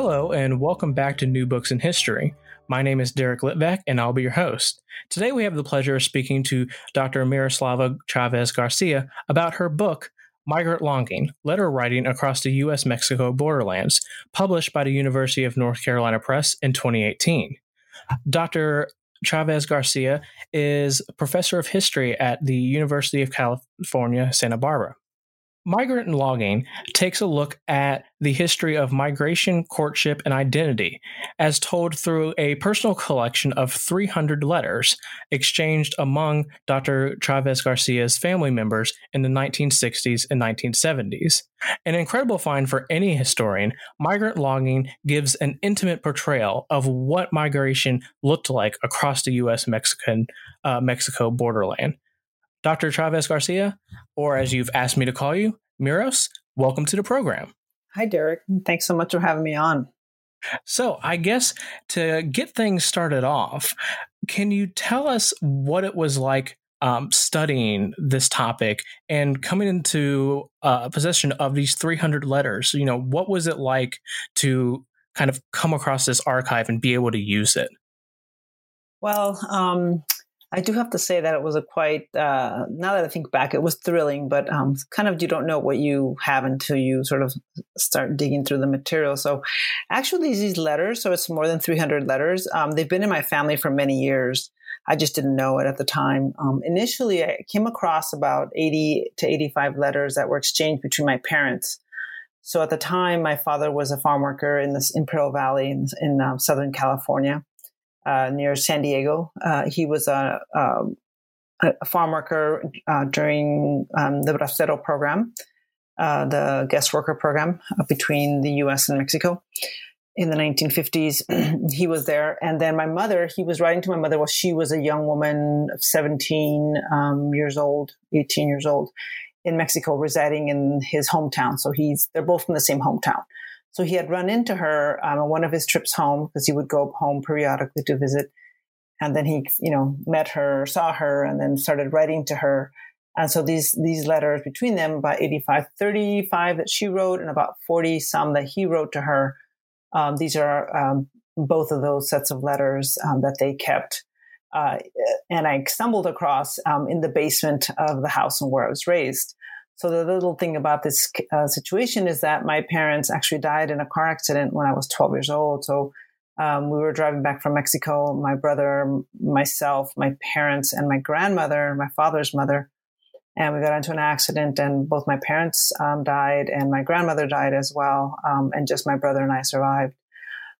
Hello, and welcome back to New Books in History. My name is Derek Litvak, and I'll be your host. Today, we have the pleasure of speaking to Dr. Miroslava Chavez Garcia about her book, Migrant Longing Letter Writing Across the U.S. Mexico Borderlands, published by the University of North Carolina Press in 2018. Dr. Chavez Garcia is professor of history at the University of California, Santa Barbara. Migrant Longing takes a look at the history of migration, courtship, and identity, as told through a personal collection of 300 letters exchanged among Dr. Chavez Garcia's family members in the 1960s and 1970s. An incredible find for any historian, Migrant Longing gives an intimate portrayal of what migration looked like across the U.S. Mexican uh, Mexico borderland. Dr. Chavez Garcia, or as you've asked me to call you, Miros, welcome to the program. Hi, Derek. Thanks so much for having me on. So, I guess to get things started off, can you tell us what it was like um, studying this topic and coming into uh, possession of these 300 letters? You know, what was it like to kind of come across this archive and be able to use it? Well, um, I do have to say that it was a quite, uh, now that I think back, it was thrilling, but um, kind of you don't know what you have until you sort of start digging through the material. So actually, these letters, so it's more than 300 letters, um, they've been in my family for many years. I just didn't know it at the time. Um, initially, I came across about 80 to 85 letters that were exchanged between my parents. So at the time, my father was a farm worker in the Imperial Valley in, in uh, Southern California uh, near San Diego. Uh, he was a, um, a, a farm worker uh, during um, the Bracero program, uh, the guest worker program between the U.S. and Mexico in the 1950s. he was there. And then my mother, he was writing to my mother while she was a young woman of 17 um, years old, 18 years old in Mexico, residing in his hometown. So he's, they're both from the same hometown. So he had run into her um, on one of his trips home because he would go home periodically to visit. And then he, you know, met her, saw her, and then started writing to her. And so these these letters between them, about 85, 35 that she wrote, and about 40 some that he wrote to her. Um, these are um, both of those sets of letters um, that they kept. Uh, and I stumbled across um, in the basement of the house where I was raised. So the little thing about this uh, situation is that my parents actually died in a car accident when I was 12 years old. So um, we were driving back from Mexico, my brother, myself, my parents, and my grandmother, my father's mother. And we got into an accident, and both my parents um, died, and my grandmother died as well. Um, and just my brother and I survived.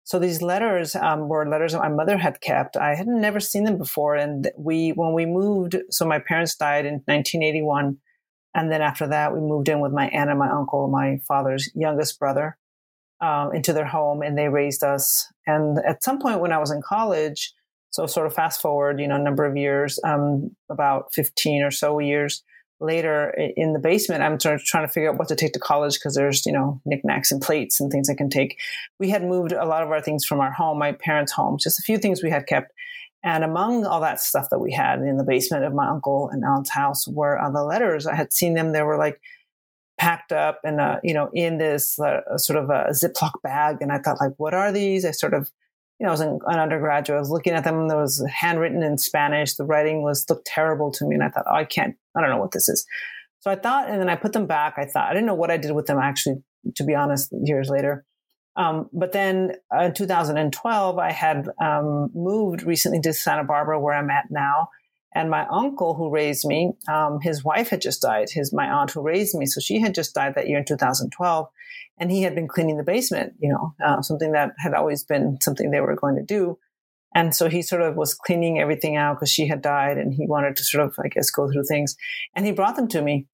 So these letters um, were letters that my mother had kept. I had never seen them before, and we, when we moved, so my parents died in 1981 and then after that, we moved in with my aunt and my uncle, my father's youngest brother, um, into their home, and they raised us. And at some point when I was in college, so sort of fast forward, you know, a number of years, um, about 15 or so years later in the basement, I'm sort of trying to figure out what to take to college because there's, you know, knickknacks and plates and things I can take. We had moved a lot of our things from our home, my parents' home, just a few things we had kept. And among all that stuff that we had in the basement of my uncle and aunt's house were uh, the letters. I had seen them. They were like packed up and, you know, in this uh, sort of a Ziploc bag. And I thought, like, what are these? I sort of, you know, I was an, an undergraduate. I was looking at them. There was handwritten in Spanish. The writing was looked terrible to me. And I thought, oh, I can't, I don't know what this is. So I thought, and then I put them back. I thought, I didn't know what I did with them actually, to be honest, years later. Um, but then uh, in 2012, I had um, moved recently to Santa Barbara, where I'm at now. And my uncle, who raised me, um, his wife had just died. His my aunt who raised me, so she had just died that year in 2012, and he had been cleaning the basement. You know, uh, something that had always been something they were going to do. And so he sort of was cleaning everything out because she had died, and he wanted to sort of, I guess, go through things. And he brought them to me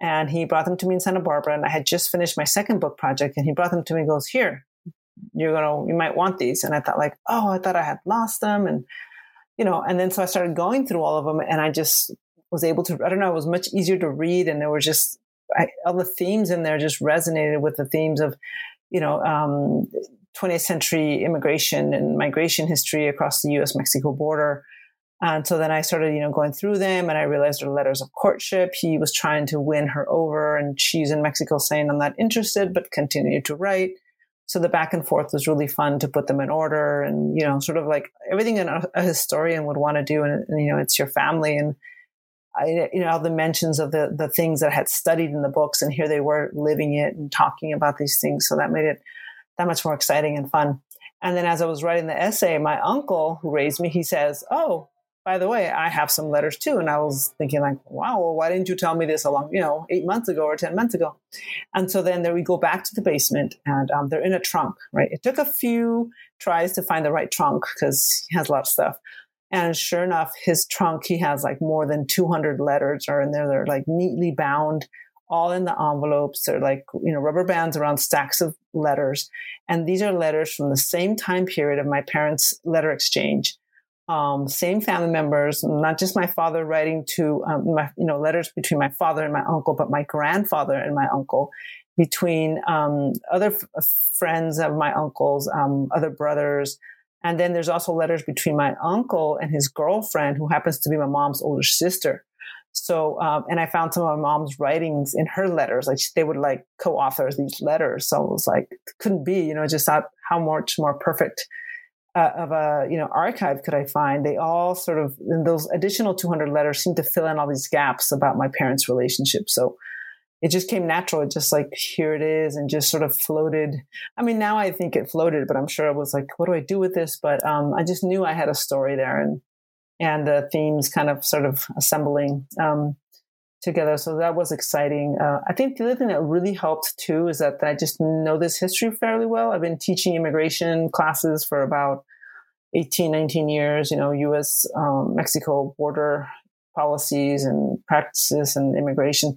and he brought them to me in Santa Barbara. And I had just finished my second book project, and he brought them to me. and Goes here, you're gonna you might want these and i thought like oh i thought i had lost them and you know and then so i started going through all of them and i just was able to i don't know it was much easier to read and there were just I, all the themes in there just resonated with the themes of you know um, 20th century immigration and migration history across the us mexico border and so then I started, you know, going through them and I realized were letters of courtship. He was trying to win her over and she's in Mexico saying, I'm not interested, but continue to write. So the back and forth was really fun to put them in order and, you know, sort of like everything a, a historian would want to do. And, and, you know, it's your family. And I, you know, all the mentions of the, the things that I had studied in the books and here they were living it and talking about these things. So that made it that much more exciting and fun. And then as I was writing the essay, my uncle who raised me, he says, Oh, by the way, I have some letters too. And I was thinking like, wow, well, why didn't you tell me this along, you know, eight months ago or 10 months ago? And so then there we go back to the basement and um, they're in a trunk, right? It took a few tries to find the right trunk because he has a lot of stuff. And sure enough, his trunk, he has like more than 200 letters are in there. They're like neatly bound, all in the envelopes. They're like, you know, rubber bands around stacks of letters. And these are letters from the same time period of my parents' letter exchange um, same family members, not just my father writing to um, my, you know, letters between my father and my uncle, but my grandfather and my uncle, between um, other f- friends of my uncles, um, other brothers. And then there's also letters between my uncle and his girlfriend, who happens to be my mom's older sister. So, um, and I found some of my mom's writings in her letters. Like they would like co-author these letters. So it was like, couldn't be, you know, just thought how much more perfect uh, of a you know archive could I find? They all sort of those additional 200 letters seem to fill in all these gaps about my parents' relationship. So it just came natural. It just like here it is, and just sort of floated. I mean, now I think it floated, but I'm sure it was like, what do I do with this? But um, I just knew I had a story there, and and the themes kind of sort of assembling. Um, together. So that was exciting. Uh, I think the other thing that really helped too is that I just know this history fairly well. I've been teaching immigration classes for about 18, 19 years, you know, US um, Mexico border policies and practices and immigration.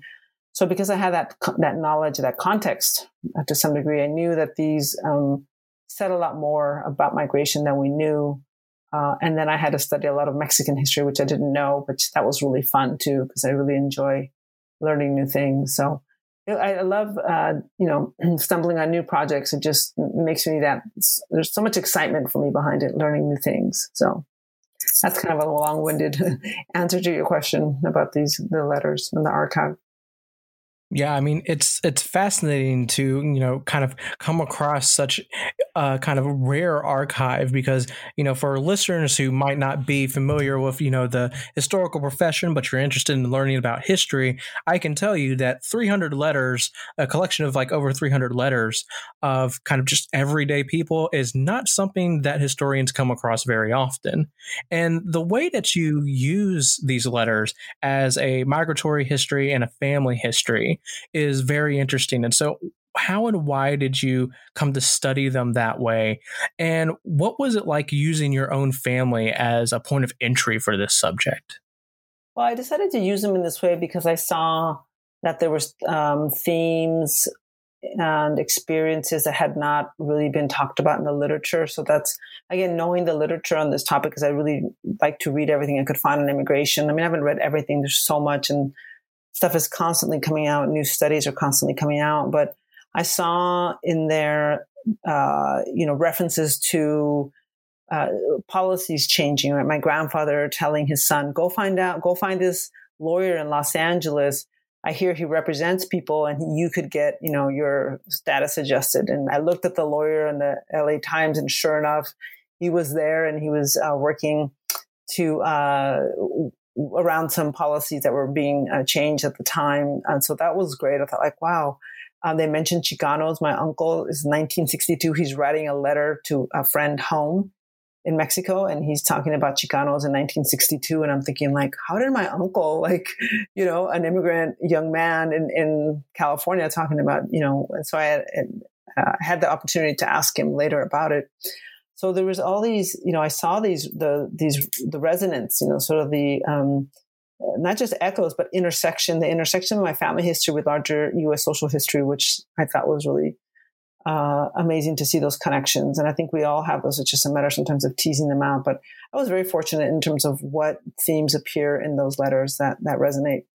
So because I had that, that knowledge, that context uh, to some degree, I knew that these um, said a lot more about migration than we knew. Uh, and then I had to study a lot of Mexican history, which I didn't know, but that was really fun too, because I really enjoy learning new things. So I, love, uh, you know, stumbling on new projects. It just makes me that there's so much excitement for me behind it, learning new things. So that's kind of a long-winded answer to your question about these the letters and the archive. Yeah, I mean it's it's fascinating to you know kind of come across such a kind of rare archive because you know for listeners who might not be familiar with you know the historical profession but you're interested in learning about history, I can tell you that 300 letters, a collection of like over 300 letters of kind of just everyday people is not something that historians come across very often. And the way that you use these letters as a migratory history and a family history is very interesting. And so, how and why did you come to study them that way? And what was it like using your own family as a point of entry for this subject? Well, I decided to use them in this way because I saw that there were um, themes and experiences that had not really been talked about in the literature. So that's again knowing the literature on this topic because I really like to read everything I could find on immigration. I mean, I haven't read everything. There's so much, and stuff is constantly coming out. New studies are constantly coming out. But I saw in there, uh, you know, references to uh, policies changing. Right? My grandfather telling his son, "Go find out. Go find this lawyer in Los Angeles." I hear he represents people, and you could get, you know, your status adjusted. And I looked at the lawyer in the LA Times, and sure enough, he was there, and he was uh, working to uh, around some policies that were being uh, changed at the time. And so that was great. I thought like, wow. Um, they mentioned Chicanos. My uncle is 1962. He's writing a letter to a friend home in Mexico and he's talking about Chicanos in 1962. And I'm thinking like, how did my uncle, like, you know, an immigrant young man in, in California talking about, you know, and so I had, uh, had the opportunity to ask him later about it so there was all these you know i saw these the these the resonance you know sort of the um, not just echoes but intersection the intersection of my family history with larger us social history which i thought was really uh, amazing to see those connections. And i think we all have those. It's just a matter sometimes of teasing them out. But i was very fortunate in terms of what themes appear in those letters that that resonate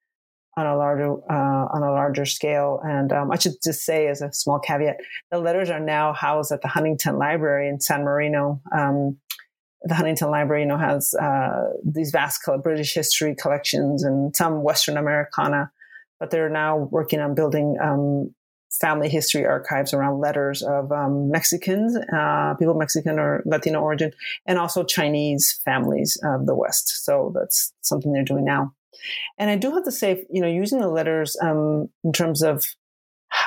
on a larger uh, on a larger scale. And um, I should just say, as a small caveat, the letters are now housed at the Huntington Library in San Marino. Um, the Huntington Library, you know, has uh, these vast British history collections and some Western Americana, but they're now working on building um, family history archives around letters of um, Mexicans, uh, people of Mexican or Latino origin, and also Chinese families of the West. So that's something they're doing now. And I do have to say, you know, using the letters um, in terms of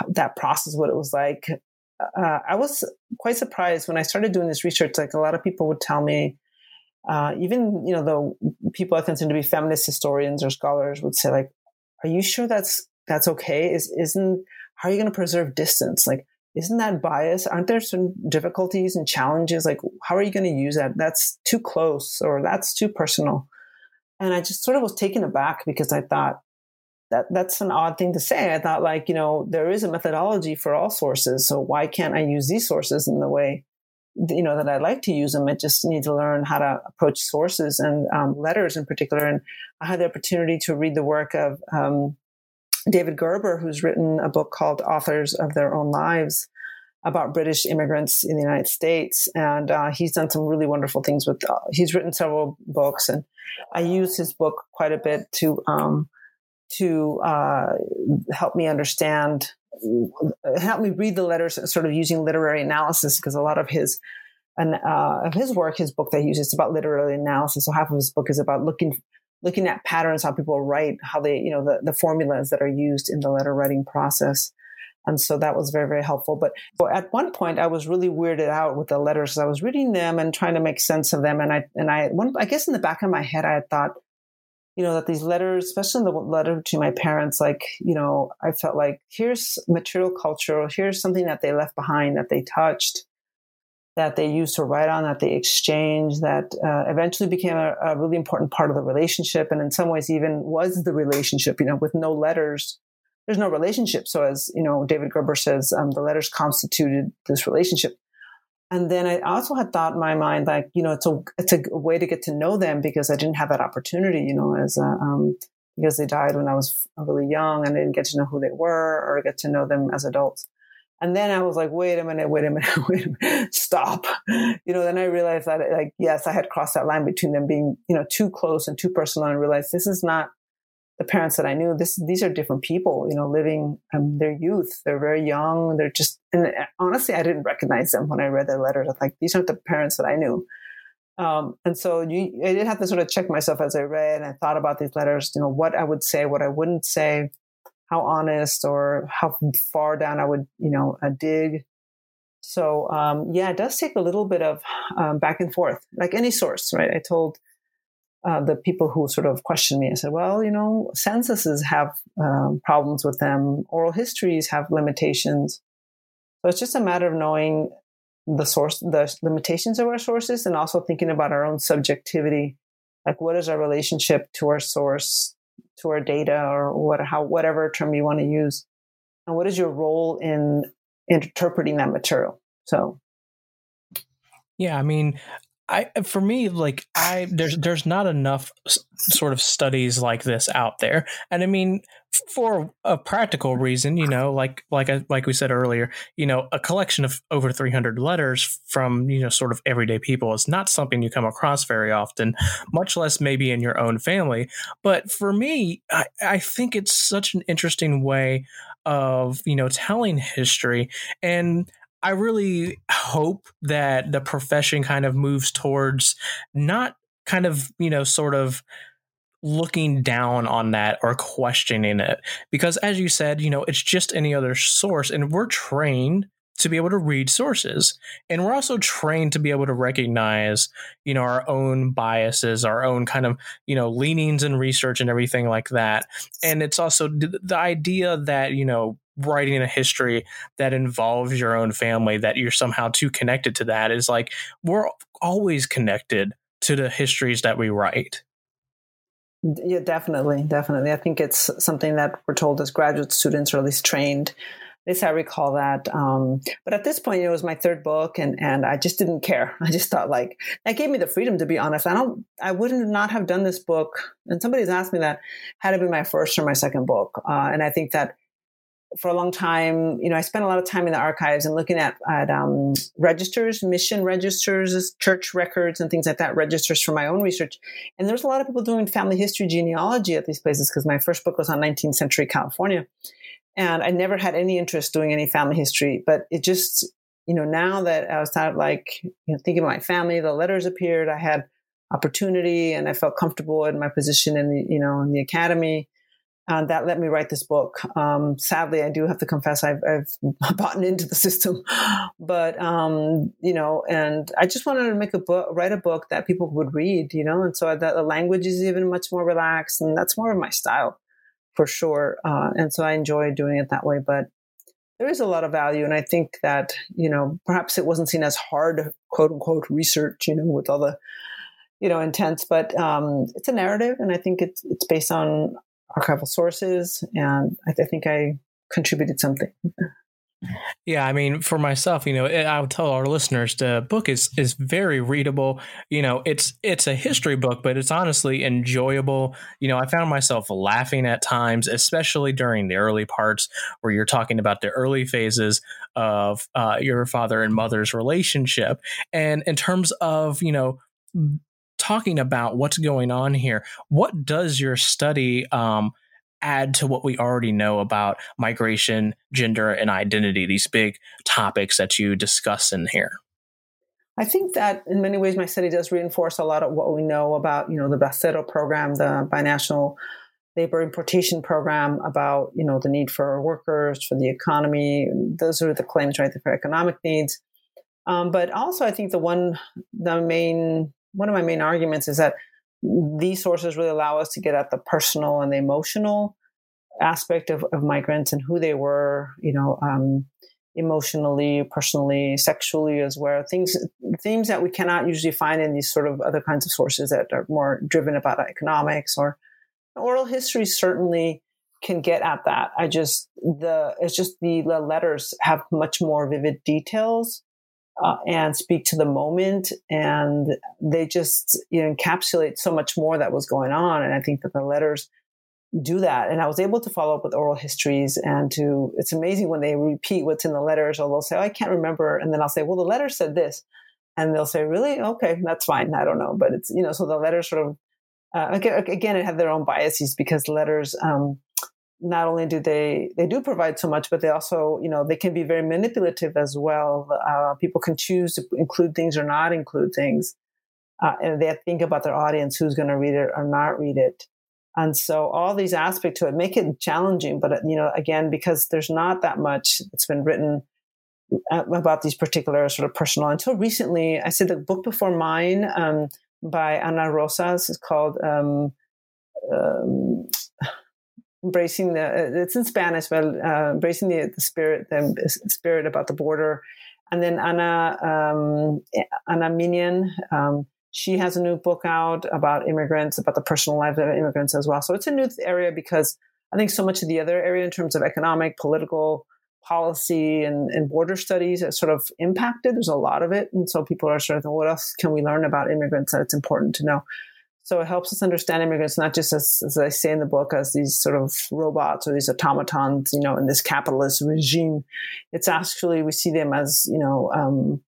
that process, what it was like, uh, I was quite surprised when I started doing this research. Like a lot of people would tell me, uh, even you know, the people I consider to be feminist historians or scholars would say, like, "Are you sure that's that's okay? Is isn't how are you going to preserve distance? Like, isn't that bias? Aren't there some difficulties and challenges? Like, how are you going to use that? That's too close or that's too personal." And I just sort of was taken aback because I thought that that's an odd thing to say. I thought like, you know, there is a methodology for all sources. So why can't I use these sources in the way, you know, that I like to use them? I just need to learn how to approach sources and um, letters in particular. And I had the opportunity to read the work of um, David Gerber, who's written a book called Authors of Their Own Lives about British immigrants in the United States. And uh, he's done some really wonderful things with, uh, he's written several books and I use his book quite a bit to, um, to uh, help me understand, help me read the letters, sort of using literary analysis, because a lot of his and uh, of his work, his book that he uses about literary analysis. So half of his book is about looking looking at patterns, how people write, how they, you know, the, the formulas that are used in the letter writing process. And so that was very, very helpful. But, at one point, I was really weirded out with the letters. I was reading them and trying to make sense of them. And I, and I, one, I guess in the back of my head, I thought, you know, that these letters, especially the letter to my parents, like, you know, I felt like here's material culture, here's something that they left behind, that they touched, that they used to write on, that they exchanged, that uh, eventually became a, a, really important part of the relationship. And in some ways, even was the relationship, you know, with no letters, there's no relationship. So, as, you know, David Gerber says, um, the letters constituted this relationship. And then I also had thought in my mind, like, you know, it's a, it's a way to get to know them because I didn't have that opportunity, you know, as a, um, because they died when I was really young and I didn't get to know who they were or get to know them as adults. And then I was like, wait a minute, wait a minute, wait a minute, stop. You know, then I realized that like, yes, I had crossed that line between them being, you know, too close and too personal and realized this is not the parents that I knew, this these are different people, you know, living um, their youth. They're very young. They're just, and uh, honestly, I didn't recognize them when I read their letters. I'm like, these aren't the parents that I knew. Um, and so you, I did have to sort of check myself as I read and I thought about these letters, you know, what I would say, what I wouldn't say, how honest or how far down I would, you know, uh, dig. So um, yeah, it does take a little bit of um, back and forth, like any source, right? I told uh, the people who sort of questioned me. I said, well, you know, censuses have um, problems with them. Oral histories have limitations. So it's just a matter of knowing the source, the limitations of our sources, and also thinking about our own subjectivity. Like, what is our relationship to our source, to our data, or what, how, whatever term you want to use, and what is your role in interpreting that material? So, yeah, I mean, I for me like I there's there's not enough sort of studies like this out there, and I mean for a practical reason, you know, like like I, like we said earlier, you know, a collection of over 300 letters from you know sort of everyday people is not something you come across very often, much less maybe in your own family. But for me, I, I think it's such an interesting way of you know telling history and I really hope that the profession kind of moves towards not kind of, you know, sort of looking down on that or questioning it. Because as you said, you know, it's just any other source and we're trained to be able to read sources and we're also trained to be able to recognize you know our own biases our own kind of you know leanings in research and everything like that and it's also the, idea that you know writing a history that involves your own family that you're somehow too connected to that is like we're always connected to the histories that we write yeah definitely definitely i think it's something that we're told as graduate students or at least trained at least I recall that. Um, but at this point, it was my third book, and and I just didn't care. I just thought like that gave me the freedom to be honest. I don't, I wouldn't not have done this book. And somebody's asked me that had it been my first or my second book, uh, and I think that for a long time, you know, I spent a lot of time in the archives and looking at, at um, registers, mission registers, church records, and things like that, registers for my own research. And there's a lot of people doing family history genealogy at these places because my first book was on 19th century California. And I never had any interest doing any family history, but it just, you know, now that I was kind of like, you know, thinking about my family, the letters appeared, I had opportunity and I felt comfortable in my position in the, you know, in the academy uh, that let me write this book. Um, sadly, I do have to confess I've, I've bought into the system, but um, you know, and I just wanted to make a book, write a book that people would read, you know, and so that the language is even much more relaxed, and that's more of my style, for sure. Uh, and so I enjoy doing it that way, but. There is a lot of value, and I think that you know perhaps it wasn't seen as hard, quote unquote, research, you know, with all the you know intense but um, it's a narrative and i think it's it's based on archival sources, and I, th- I think I contributed something. Yeah, I mean, for myself, you know, I would tell our listeners the book is is very readable. You know, it's it's a history book, but it's honestly enjoyable. You know, I found myself laughing at times, especially during the early parts where you're talking about the early phases of uh, your father and mother's relationship, and in terms of you know talking about what's going on here, what does your study um, add to what we already know about migration, gender, and identity, these big topics that you discuss in here? I think that in many ways my study does reinforce a lot of what we know about, you know, the Bracero program, the binational labor importation program about, you know, the need for workers, for the economy. Those are the claims, right, for economic needs. Um, but also, I think the one, the main one of my main arguments is that these sources really allow us to get at the personal and the emotional aspect of, of migrants and who they were, you know, um, emotionally, personally, sexually as well. Things, themes that we cannot usually find in these sort of other kinds of sources that are more driven about economics or oral history certainly can get at that. I just, the, it's just the, the letters have much more vivid details uh, and speak to the moment. And they just you know, encapsulate so much more that was going on. And I think that the letters do that. And I was able to follow up with oral histories and to, it's amazing when they repeat what's in the letters or they'll say, oh, I can't remember. And then I'll say, well, the letter said this. And they'll say, really? Okay, that's fine. I don't know. But it's, you know, so the letters sort of, uh, again, again, it had their own biases because letters, um, not only do they they do provide so much, but they also you know they can be very manipulative as well. Uh, people can choose to include things or not include things, uh, and they think about their audience who's going to read it or not read it. And so all these aspects to it make it challenging. But you know, again, because there's not that much that's been written uh, about these particular sort of personal. Until recently, I said the book before mine um, by Ana Rosas is called. Um, um, embracing the it's in spanish but uh, embracing the, the spirit the spirit about the border. And then Ana um, Ana Minian um, she has a new book out about immigrants about the personal lives of immigrants as well. So it's a new area because i think so much of the other area in terms of economic political policy and, and border studies is sort of impacted. There's a lot of it. And so people are sort of what else can we learn about immigrants that it's important to know so it helps us understand immigrants not just as, as I say in the book as these sort of robots or these automatons, you know, in this capitalist regime. It's actually we see them as you know um,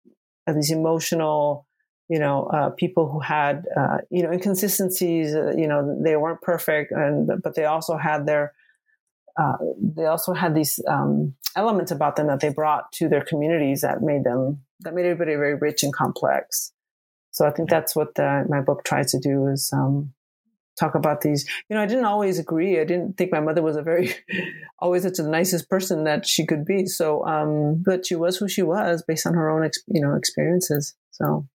as these emotional, you know, uh, people who had uh, you know inconsistencies. Uh, you know, they weren't perfect, and but they also had their uh, they also had these um, elements about them that they brought to their communities that made them that made everybody very rich and complex. So I think that's what the, my book tries to do is um, talk about these. You know, I didn't always agree. I didn't think my mother was a very, always such the nicest person that she could be. So, um, but she was who she was based on her own, you know, experiences. So.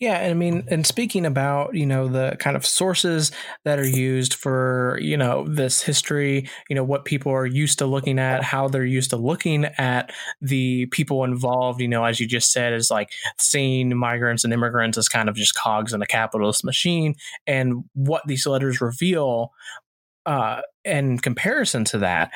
Yeah, I mean, and speaking about you know the kind of sources that are used for you know this history, you know what people are used to looking at, how they're used to looking at the people involved. You know, as you just said, is like seeing migrants and immigrants as kind of just cogs in a capitalist machine, and what these letters reveal, uh, in comparison to that,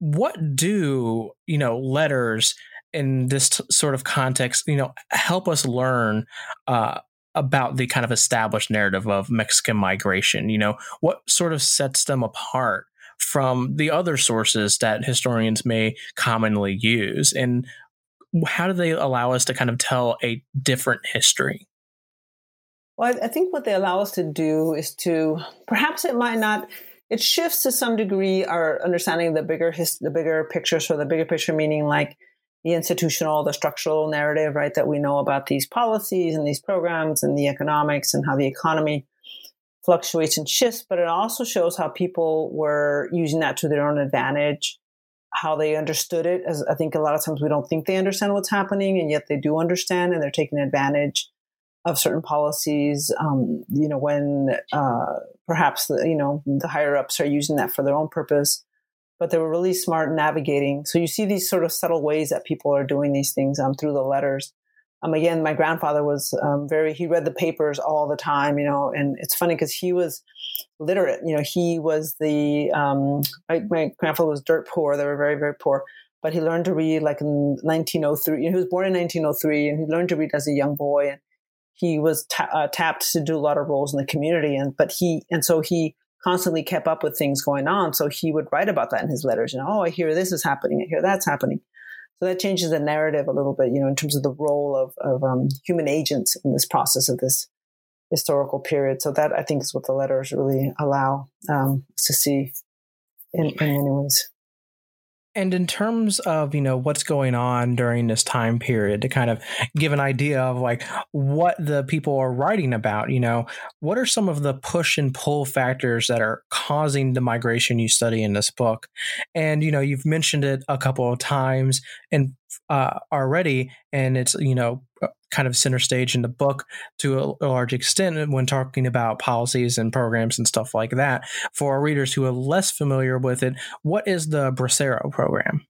what do you know letters in this t- sort of context, you know, help us learn uh, about the kind of established narrative of Mexican migration. You know, what sort of sets them apart from the other sources that historians may commonly use? And how do they allow us to kind of tell a different history? Well, I think what they allow us to do is to perhaps it might not. It shifts to some degree our understanding of the bigger his, the bigger picture. So the bigger picture meaning like the institutional, the structural narrative, right, that we know about these policies and these programs and the economics and how the economy fluctuates and shifts. But it also shows how people were using that to their own advantage, how they understood it. As I think a lot of times we don't think they understand what's happening, and yet they do understand, and they're taking advantage of certain policies. Um, you know, when uh, perhaps the, you know the higher ups are using that for their own purpose but they were really smart navigating. So you see these sort of subtle ways that people are doing these things um, through the letters. Um, again, my grandfather was um, very, he read the papers all the time, you know, and it's funny because he was literate. You know, he was the, um, my, my, grandfather was dirt poor. They were very, very poor. But he learned to read like in 1903. He was born in 1903 and he learned to read as a young boy. And he was uh, tapped to do a lot of roles in the community. And, but he, and so he, constantly kept up with things going on. So he would write about that in his letters. You know, oh, I hear this is happening. I hear that's happening. So that changes the narrative a little bit, you know, in terms of the role of, of um, human agents in this process of this historical period. So that I think is what the letters really allow um, to see in, in many ways. And in terms of, you know, what's going on during this time period to kind of give an idea of like what the people are writing about, you know, what are some of the push and pull factors that are causing the migration you study in this book? And, you know, you've mentioned it a couple of times and uh, already, and it's, you know, kind of center stage in the book to a, large extent when talking about policies and programs and stuff like that. For our readers who are less familiar with it, what is the Bracero program?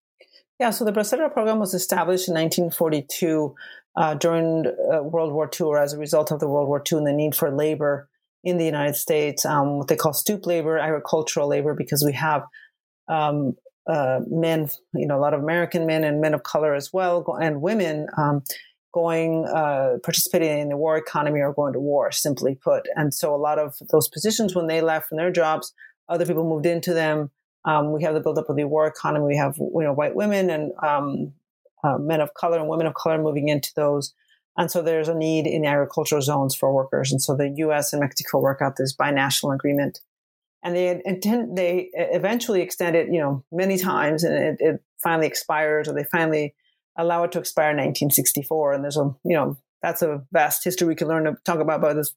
Yeah, so the Bracero program was established in 1942 uh, during uh, World War II, or as a result of the World War II and the need for labor in the United States, um, what they call stoop labor, agricultural labor, because we have um, uh, men, you know, a lot of American men and men of color as well, and women um, going uh, participating in the war economy or going to war simply put. And so a lot of those positions when they left from their jobs other people moved into them. Um, we have the buildup of the war economy. We have you know white women and um, uh, men of color and women of color moving into those. And so there's a need in agricultural zones for workers. And so the us and mexico work out this binational agreement. And they intend they eventually extend it you know many times and it, it finally expires or they finally allow it to expire in 1964. And there's a, you know, that's a vast history we can learn to talk about, but this,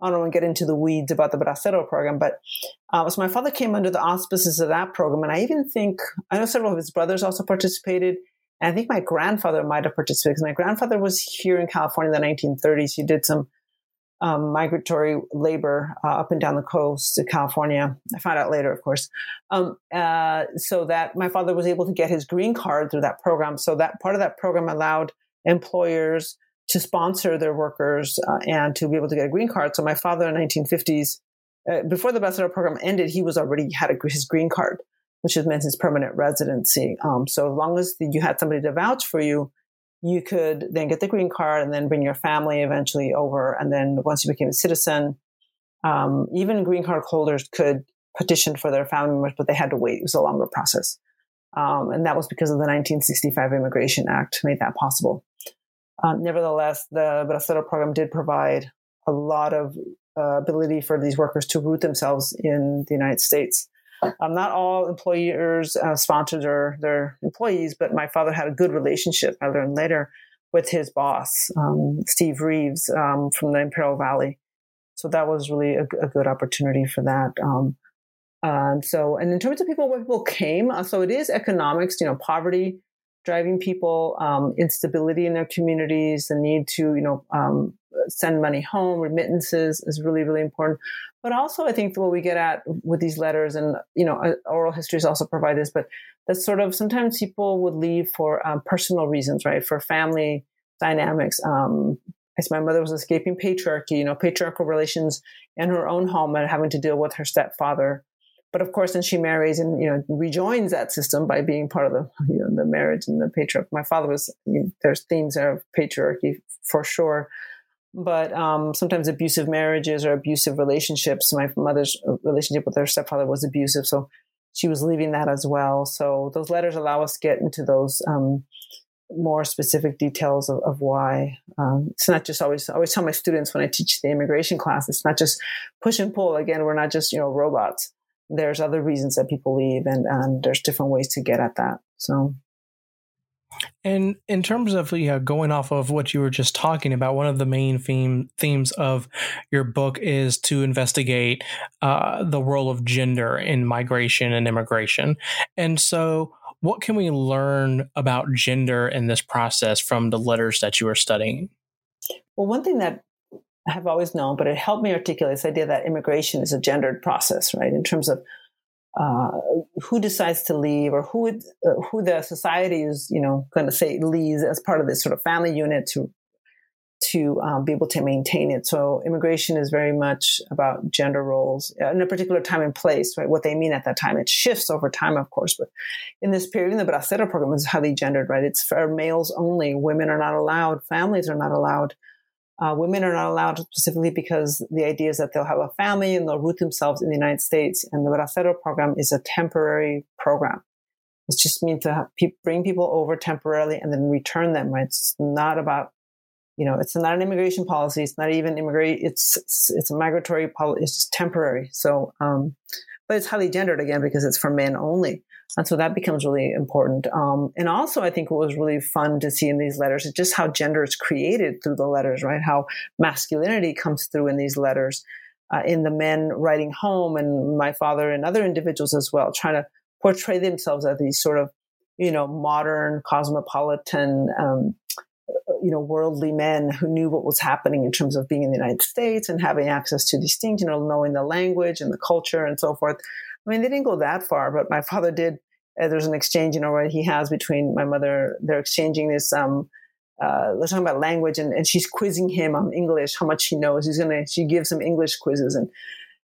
I don't want to get into the weeds about the Bracero program, but uh, so my father came under the auspices of that program. And I even think, I know several of his brothers also participated. And I think my grandfather might have participated because my grandfather was here in California in the 1930s. He did some um, migratory labor uh, up and down the coast of California. I found out later, of course. Um, uh, so that my father was able to get his green card through that program. So that part of that program allowed employers to sponsor their workers uh, and to be able to get a green card. So my father in the 1950s, uh, before the Bracero program ended, he was already had a, his green card, which meant his permanent residency. Um, so as long as you had somebody to vouch for you, you could then get the green card and then bring your family eventually over. And then once you became a citizen, um, even green card holders could petition for their family members, but they had to wait. It was a longer process. Um, and that was because of the 1965 Immigration Act made that possible. Um, nevertheless, the Bracero program did provide a lot of uh, ability for these workers to root themselves in the United States. Um, not all employers uh, sponsors their, their employees, but my father had a good relationship, I learned later, with his boss, um, Steve Reeves um, from the Imperial Valley. So that was really a, a good opportunity for that. Um, and so, and in terms of people, where people came, uh, so it is economics, you know, poverty driving people, um, instability in their communities, the need to, you know, um, send money home, remittances is really, really important. But also, I think what we get at with these letters, and you know, uh, oral histories also provide this, but that sort of sometimes people would leave for um, personal reasons, right? For family dynamics. Um, as my mother was escaping patriarchy, you know, patriarchal relations in her own home and having to deal with her stepfather. But of course, then she marries and you know rejoins that system by being part of the you know the marriage and the patriarch. My father was I mean, there's themes of patriarchy for sure, but um, sometimes abusive marriages or abusive relationships. My mother's relationship with her stepfather was abusive, so she was leaving that as well. So those letters allow us to get into those um, more specific details of, of why. Um, it's not just always, I always tell my students when I teach the immigration class, it's not just push and pull. Again, we're not just, you know, robots. There's other reasons that people leave and, and there's different ways to get at that. So. And in terms of going off of what you were just talking about, one of the main theme themes of your book is to investigate uh, the role of gender in migration and immigration. And so, what can we learn about gender in this process from the letters that you are studying? Well, one thing that I have always known, but it helped me articulate this idea that immigration is a gendered process, right? In terms of uh, who decides to leave or who uh, who the society is, you know, going to say leaves as part of this sort of family unit to to um, be able to maintain it. So immigration is very much about gender roles in a particular time and place, right? What they mean at that time. It shifts over time, of course, but in this period, in the Bracero program is highly gendered, right? It's for males only. Women are not allowed. Families are not allowed. Uh, women are not allowed specifically because the idea is that they'll have a family and they'll root themselves in the United States. And the Bracero program is a temporary program. It's just meant to pe- bring people over temporarily and then return them. Right? It's not about you know, it's not an immigration policy. It's not even immigrate. It's, it's, it's a migratory policy. It's just temporary. So, um, but it's highly gendered again because it's for men only. And so that becomes really important. Um, and also, I think what was really fun to see in these letters is just how gender is created through the letters, right? How masculinity comes through in these letters, uh, in the men writing home, and my father and other individuals as well, trying to portray themselves as these sort of, you know, modern, cosmopolitan, um, you know, worldly men who knew what was happening in terms of being in the United States and having access to these things, you know, knowing the language and the culture and so forth. I mean, they didn't go that far, but my father did. Uh, there's an exchange, you know, where he has between my mother. They're exchanging this. Um, uh, they're talking about language, and, and she's quizzing him on English, how much he knows. He's gonna. She gives him English quizzes, and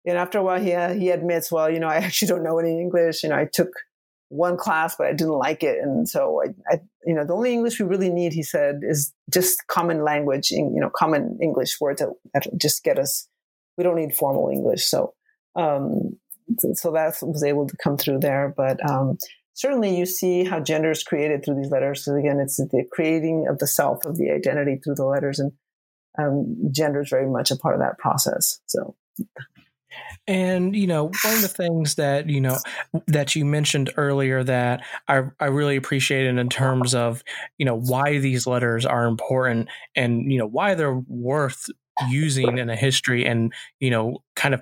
and after a while, he uh, he admits, well, you know, I actually don't know any English. You know, I took one class, but I didn't like it. And so I, I, you know, the only English we really need, he said, is just common language, you know, common English words that, that just get us, we don't need formal English. So, um, so, that was able to come through there. But, um, certainly you see how gender is created through these letters. So again, it's the creating of the self, of the identity through the letters and, um, gender is very much a part of that process. So and you know, one of the things that you know that you mentioned earlier that I I really appreciated in terms of you know why these letters are important and you know why they're worth using in a history and you know kind of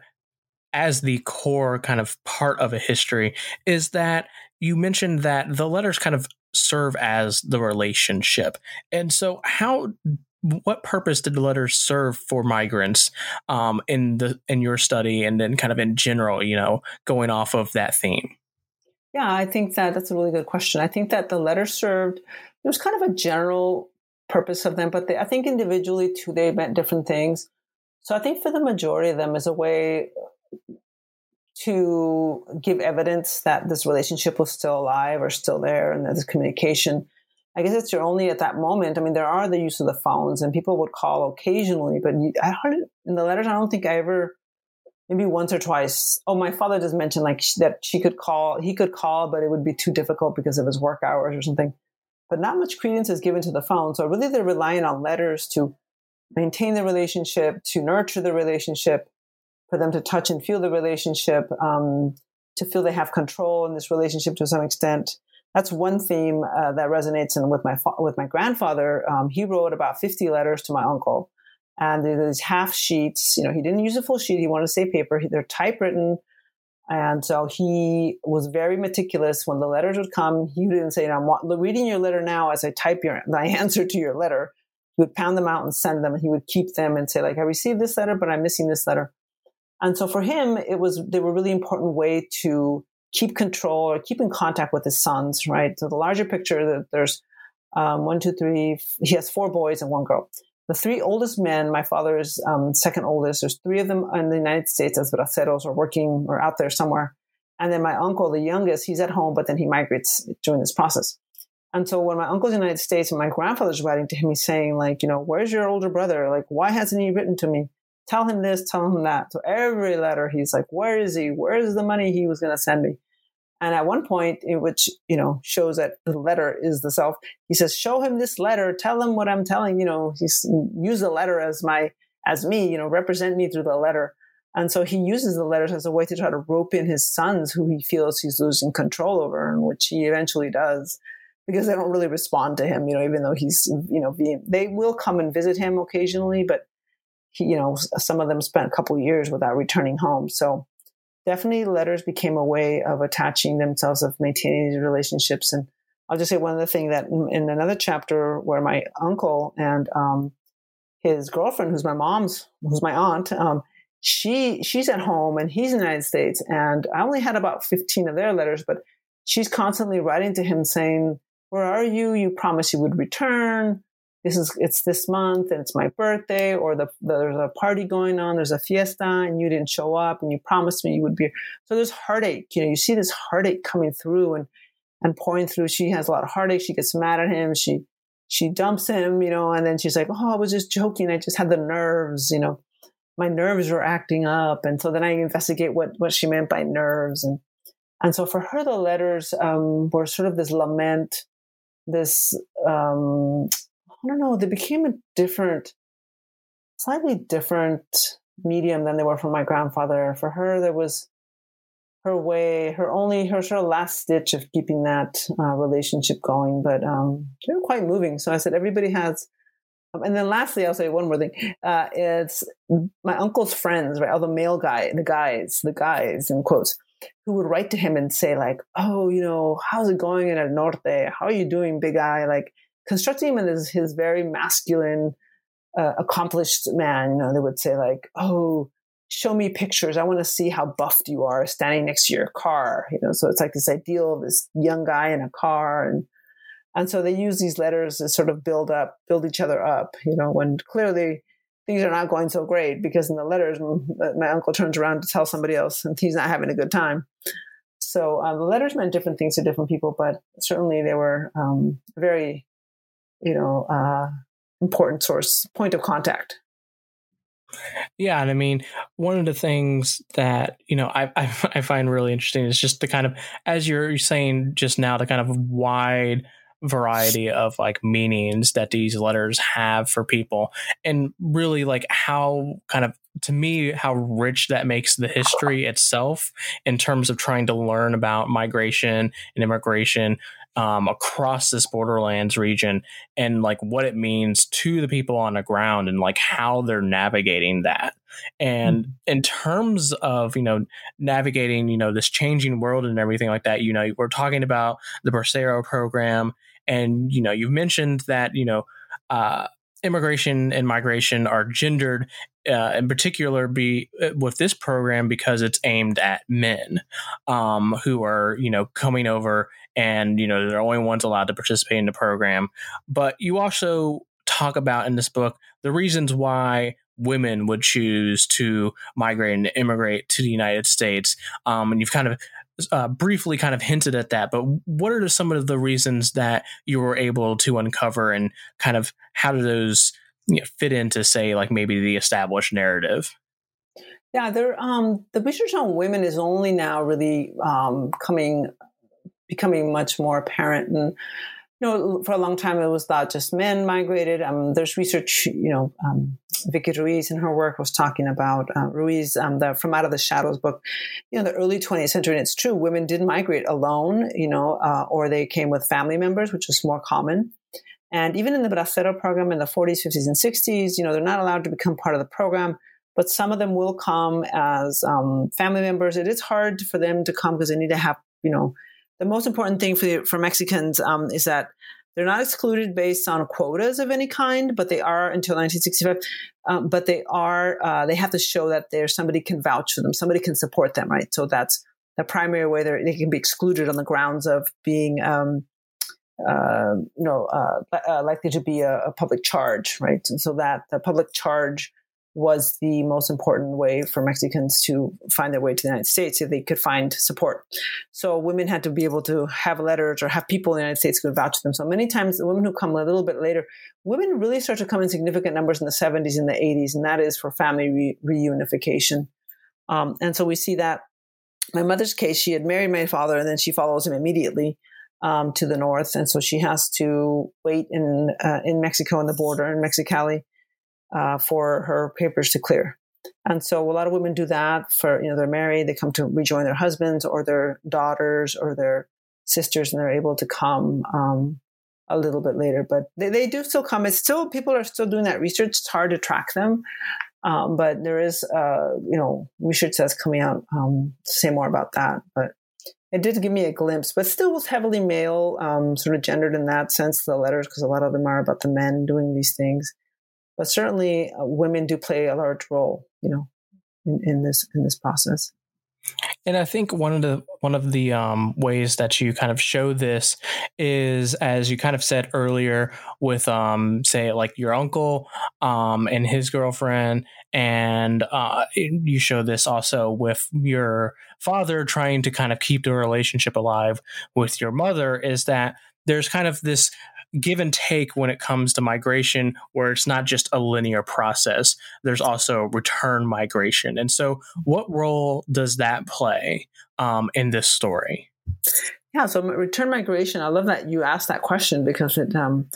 as the core kind of part of a history is that you mentioned that the letters kind of serve as the relationship. And so how what purpose did the letters serve for migrants um, in the in your study and then kind of in general you know going off of that theme? Yeah i think that that's a really good question. I think that the letters served there was kind of a general purpose of them but they, i think individually too they meant different things. So i think for the majority of them is a way to give evidence that this relationship was still alive or still there and that this communication I guess it's your only at that moment. I mean, there are the use of the phones, and people would call occasionally, but I heard in the letters. I don't think I ever, maybe once or twice. Oh, my father just mentioned like that she could call, he could call, but it would be too difficult because of his work hours or something. But not much credence is given to the phone. So really, they're relying on letters to maintain the relationship, to nurture the relationship, for them to touch and feel the relationship, um, to feel they have control in this relationship to some extent that's one theme uh, that resonates in, with my fa- with my grandfather. Um, he wrote about 50 letters to my uncle, and these half sheets. You know, he didn't use a full sheet. He wanted to say paper. They're typewritten, and so he was very meticulous. When the letters would come, he didn't say, "I'm reading your letter now as I type your my answer to your letter." He would pound them out and send them. He would keep them and say, "Like I received this letter, but I'm missing this letter." And so for him, it was they were really important way to keep control or keep in contact with his sons, right? So the larger picture, there's um, one, two, three. He has four boys and one girl. The three oldest men, my father is um, second oldest. There's three of them in the United States as braceros or working or out there somewhere. And then my uncle, the youngest, he's at home, but then he migrates during this process. And so when my uncle's in the United States and my grandfather's writing to him, he's saying like, you know, where's your older brother? Like, why hasn't he written to me? Tell him this, tell him that. So every letter, he's like, where is he? Where is the money he was going to send me? And at one point, in which you know shows that the letter is the self, he says, "Show him this letter. Tell him what I'm telling. You know, he's use the letter as my as me. You know, represent me through the letter." And so he uses the letters as a way to try to rope in his sons, who he feels he's losing control over, and which he eventually does, because they don't really respond to him. You know, even though he's you know being, they will come and visit him occasionally, but you know, some of them spent a couple years without returning home. So definitely letters became a way of attaching themselves, of maintaining these relationships. And I'll just say one other thing that in another chapter where my uncle and um, his girlfriend, who's my mom's, who's my aunt, um, she she's at home and he's in the United States, and I only had about fifteen of their letters, but she's constantly writing to him saying, "Where are you? You promised you would return this is it's this month and it's my birthday or the, the, there's a party going on there's a fiesta and you didn't show up and you promised me you would be so there's heartache you know you see this heartache coming through and and pouring through. She has a lot of heartache. She gets mad at him. She she dumps him you know and then she's like oh i was just joking. I just had the nerves you know. My nerves were acting up. And so then i investigate what what she meant by nerves. And and so for her the letters um, were sort of this lament this um, I don't know, they became a different, slightly different medium than they were for my grandfather. For her, there was her way, her only, her sort of last stitch of keeping that uh, relationship going. But um, they were quite moving. So I said, everybody has. Um, and then lastly, I'll say one more thing. Uh, it's my uncle's friends, right? All the male guy, the guys, the guys in quotes, who would write to him and say like, "Oh, you know, how's it going in El Norte? How are you doing, big guy? Like, constructing him as his very masculine, uh, accomplished man. You know, they would say like, "Oh, show me pictures. I want to see how buffed you are standing next to your car." You know, so it's like this ideal of this young guy in a car, and and so they use these letters to sort of build up, build each other up. You know, when clearly things are not going so great because in the letters, my uncle turns around to tell somebody else, and he's not having a good time. So um, the letters meant different things to different people, but certainly they were um, very you know, uh, important source point of contact. Yeah, and I mean, one of the things that you know I, I, I find really interesting is just the kind of as you're saying just now the kind of wide variety of like meanings that these letters have for people, and really like how kind of to me how rich that makes the history itself in terms of trying to learn about migration and immigration um, across this borderlands region and like what it means to the people on the ground and like how they're navigating that and mm-hmm. in terms of you know navigating you know this changing world and everything like that you know we're talking about the Bracero program and you know you've mentioned that you know uh, immigration and migration are gendered uh, in particular be uh, with this program because it's aimed at men um, who are you know coming over and you know they're the only ones allowed to participate in the program but you also talk about in this book the reasons why women would choose to migrate and immigrate to the united states um, and you've kind of uh, briefly kind of hinted at that, but what are some of the reasons that you were able to uncover and kind of how do those you know, fit into, say, like maybe the established narrative? Yeah, there. Um, the research on women is only now really um, coming, becoming much more apparent, and you know, for a long time it was thought just men migrated. Um, there's research, you know, um, Vicki Ruiz in her work was talking about uh, Ruiz, um, the From Out of the Shadows book, you know, the early 20th century. And it's true, women did migrate alone, you know, uh, or they came with family members, which was more common. And even in the Bracero program in the 40s, 50s, and 60s, you know, they're not allowed to become part of the program, but some of them will come as um, family members. It is hard for them to come because they need to have, you know, the most important thing for, for Mexicans um, is that they're not excluded based on quotas of any kind, but they are until 1965. Um, but they are uh, they have to show that there's somebody can vouch for them, somebody can support them, right? So that's the primary way they can be excluded on the grounds of being, um, uh, you know, uh, uh, likely to be a, a, public charge, right? And so that the public charge was the most important way for Mexicans to find their way to the United States if they could find support. So women had to be able to have letters or have people in the United States could vouch for them. So many times the women who come a little bit later, women really start to come in significant numbers in the 70s and the 80s, and that is for family re- reunification. Um, and so we see that my mother's case, she had married my father and then she follows him immediately um, to the north. And so she has to wait in, uh, in Mexico on the border in Mexicali uh, for her papers to clear. And so a lot of women do that for, you know, they're married, they come to rejoin their husbands or their daughters or their sisters, and they're able to come um, a little bit later. But they, they do still come. It's still, people are still doing that research. It's hard to track them. Um, but there is, uh, you know, research that's coming out um, to say more about that. But it did give me a glimpse, but still was heavily male, um, sort of gendered in that sense, the letters, because a lot of them are about the men doing these things. But certainly, uh, women do play a large role, you know, in, in this in this process. And I think one of the one of the um, ways that you kind of show this is, as you kind of said earlier, with um, say like your uncle um, and his girlfriend, and uh, you show this also with your father trying to kind of keep the relationship alive with your mother. Is that there's kind of this give and take when it comes to migration, where it's not just a linear process. There's also return migration. And so, what role does that play um, in this story? Yeah, so return migration. I love that you asked that question because it. Um,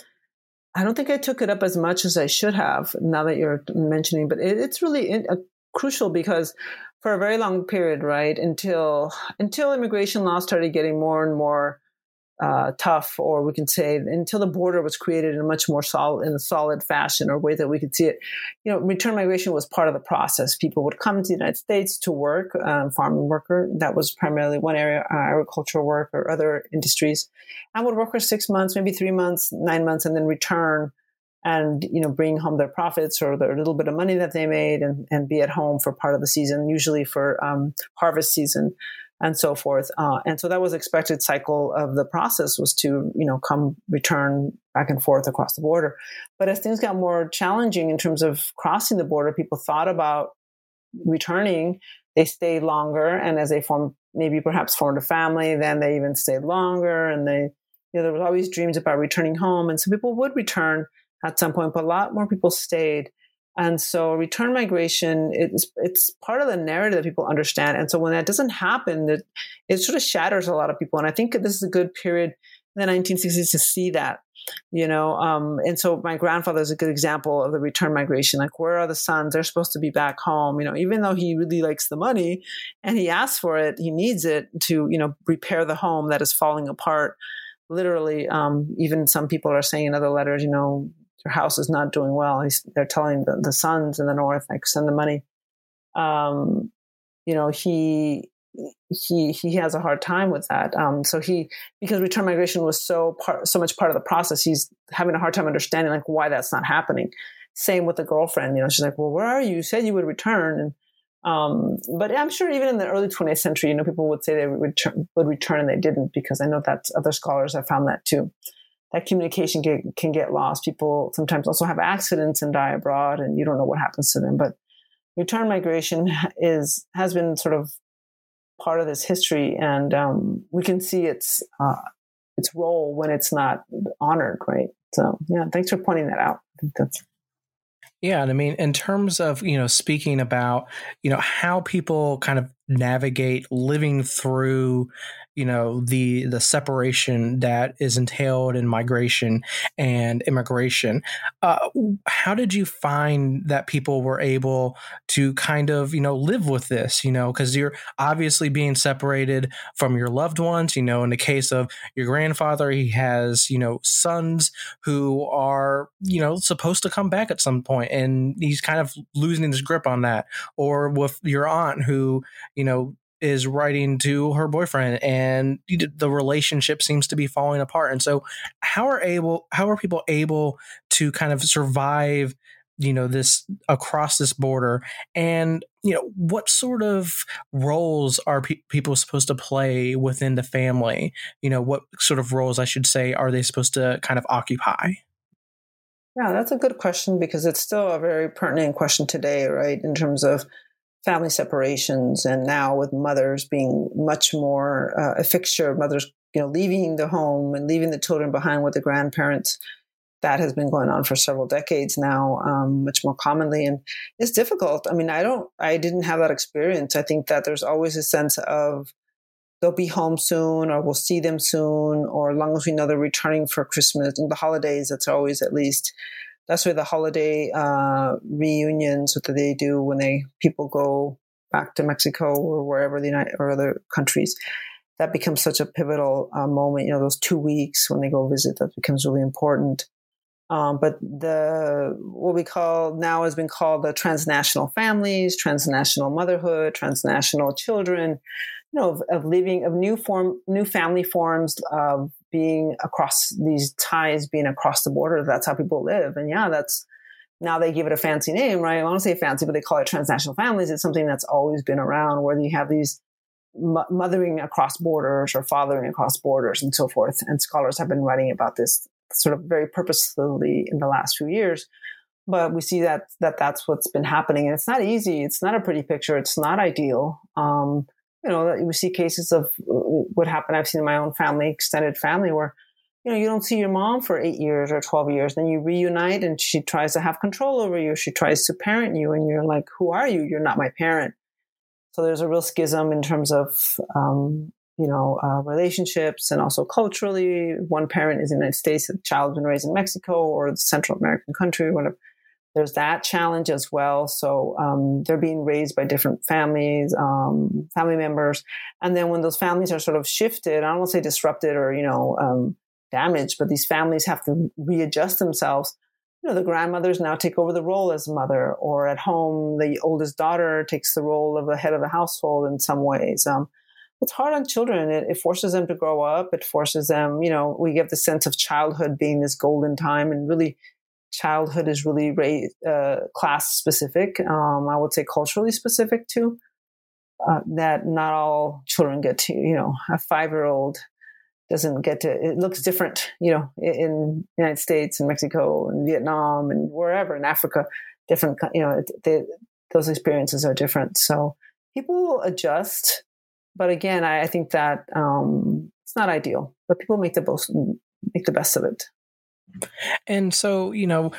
I don't think I took it up as much as I should have. Now that you're mentioning, but it, it's really in, uh, crucial because for a very long period, right until until immigration law started getting more and more uh, tough, or we can say until the border was created in a much more solid, in a solid fashion or way that we could see it. You know, return migration was part of the process. People would come to the United States to work, um, farming worker. That was primarily one area, uh, agricultural work or other industries, and would work for six months, maybe three months, nine months, and then return and you know bring home their profits or their little bit of money that they made and, and be at home for part of the season usually for um, harvest season and so forth. Uh, and so that was expected cycle of the process was to, you know, come return back and forth across the border. But as things got more challenging in terms of crossing the border, people thought about returning. They stayed longer, and as they formed, maybe perhaps formed a family, then they even stayed longer. And they, you know, there was always dreams about returning home, and so people would return at some point, but a lot more people stayed. And so return migration, it's, it's part of the narrative that people understand. And so when that doesn't happen, it, it sort of shatters a lot of people. And I think this is a good period in the 1960s to see that, you know. Um, and so my grandfather is a good example of the return migration. Like, where are the sons? They're supposed to be back home, you know, even though he really likes the money and he asks for it, he needs it to, you know, repair the home that is falling apart. Literally, um, even some people are saying in other letters, you know, house is not doing well. He's, they're telling the, the sons in the north, like, send the money. Um, you know, he he he has a hard time with that. Um, so he because return migration was so part so much part of the process, he's having a hard time understanding like why that's not happening. Same with the girlfriend. You know, she's like, "Well, where are you? You said you would return." And um, but I'm sure even in the early 20th century, you know, people would say they would return, would return and they didn't because I know that other scholars have found that too that communication get, can get lost. People sometimes also have accidents and die abroad, and you don't know what happens to them. But return migration is has been sort of part of this history, and um, we can see its uh, its role when it's not honored, right? So, yeah, thanks for pointing that out. I think that's yeah, and I mean, in terms of you know speaking about you know how people kind of navigate living through you know the the separation that is entailed in migration and immigration. Uh, how did you find that people were able to kind of you know live with this you know because you're obviously being separated from your loved ones you know in the case of your grandfather he has you know sons who are you know supposed to come back at some point and he's kind of losing his grip on that. Or with your aunt who you know is writing to her boyfriend and the relationship seems to be falling apart. And so how are able how are people able to kind of survive you know this across this border? And you know what sort of roles are pe- people supposed to play within the family? You know what sort of roles i should say are they supposed to kind of occupy? Yeah that's a good question because it's still a very pertinent question today right in terms of family separations and now with mothers being much more uh, a fixture mothers you know leaving the home and leaving the children behind with the grandparents that has been going on for several decades now, um, much more commonly, and it's difficult. I mean, I don't, I didn't have that experience. I think that there's always a sense of they'll be home soon, or we'll see them soon, or as long as we know they're returning for Christmas and the holidays, that's always at least. That's where the holiday uh, reunions that they do when they people go back to Mexico or wherever the United or other countries that becomes such a pivotal uh, moment. You know, those two weeks when they go visit, that becomes really important. Um, but the what we call now has been called the transnational families, transnational motherhood, transnational children. You know, of, of living of new form, new family forms of being across these ties, being across the border. That's how people live, and yeah, that's now they give it a fancy name, right? I to say fancy, but they call it transnational families. It's something that's always been around, where you have these mothering across borders or fathering across borders and so forth. And scholars have been writing about this sort of very purposefully in the last few years. But we see that that that's what's been happening, and it's not easy. It's not a pretty picture. It's not ideal. Um, you know, we see cases of what happened. I've seen in my own family, extended family, where you know you don't see your mom for eight years or twelve years, then you reunite, and she tries to have control over you. She tries to parent you, and you're like, "Who are you? You're not my parent." So there's a real schism in terms of, um, you know, uh, relationships and also culturally. One parent is in the United States, the child's been raised in Mexico or the Central American country, whatever. There's that challenge as well. So um, they're being raised by different families, um, family members, and then when those families are sort of shifted, I don't want to say disrupted or you know um, damaged, but these families have to readjust themselves you know, the grandmothers now take over the role as mother, or at home, the oldest daughter takes the role of the head of the household in some ways. Um, it's hard on children. It, it, forces them to grow up. It forces them, you know, we get the sense of childhood being this golden time, and really, childhood is really race, uh, class specific. Um, I would say culturally specific too. Uh, that not all children get to, you know, a five year old doesn't get to it looks different you know in the united states and mexico and vietnam and wherever in africa different you know they, those experiences are different so people adjust but again i, I think that um, it's not ideal but people make the most make the best of it and so, you know,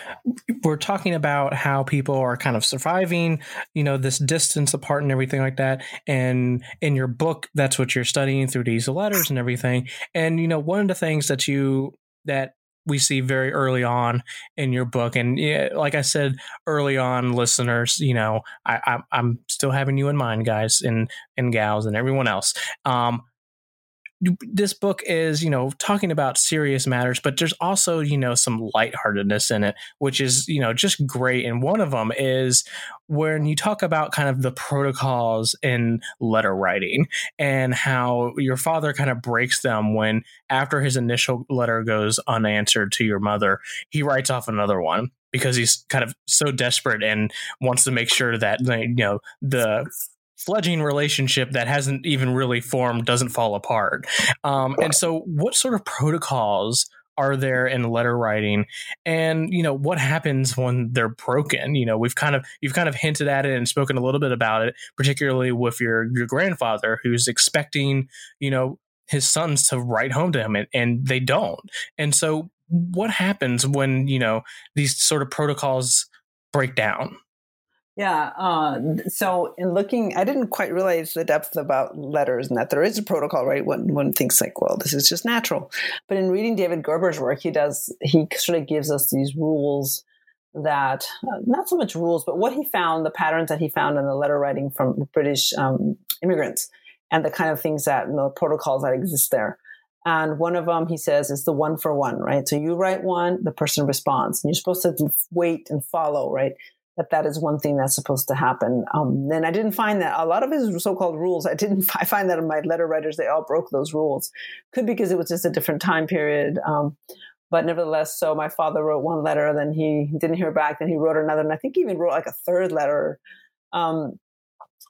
we're talking about how people are kind of surviving, you know, this distance apart and everything like that. And in your book, that's what you're studying through these letters and everything. And, you know, one of the things that you, that we see very early on in your book. And yeah, like I said early on, listeners, you know, I, I, am still having you in mind, guys and, and gals and everyone else. Um, this book is, you know, talking about serious matters, but there's also, you know, some lightheartedness in it, which is, you know, just great. And one of them is when you talk about kind of the protocols in letter writing and how your father kind of breaks them when after his initial letter goes unanswered to your mother, he writes off another one because he's kind of so desperate and wants to make sure that you know the fledging relationship that hasn't even really formed doesn't fall apart. Um, and so, what sort of protocols are there in letter writing? And you know what happens when they're broken? You know we've kind of you've kind of hinted at it and spoken a little bit about it particularly with your your grandfather who's expecting you know his sons to write home to him and, and they don't. And so what happens when you know these sort of protocols break down yeah. Uh, so in looking, I didn't quite realize the depth about letters and that there is a protocol, right? One, one thinks like, well, this is just natural. But in reading David Gerber's work, he does, he sort of gives us these rules that, uh, not so much rules, but what he found, the patterns that he found in the letter writing from British um, immigrants and the kind of things that, you know, protocols that exist there. And one of them, he says, is the one for one, right? So you write one, the person responds, and you're supposed to wait and follow, right? That that is one thing that's supposed to happen. Um, and I didn't find that a lot of his so-called rules. I didn't. I find that in my letter writers, they all broke those rules. Could because it was just a different time period. Um, but nevertheless, so my father wrote one letter, then he didn't hear back, then he wrote another, and I think he even wrote like a third letter. Um,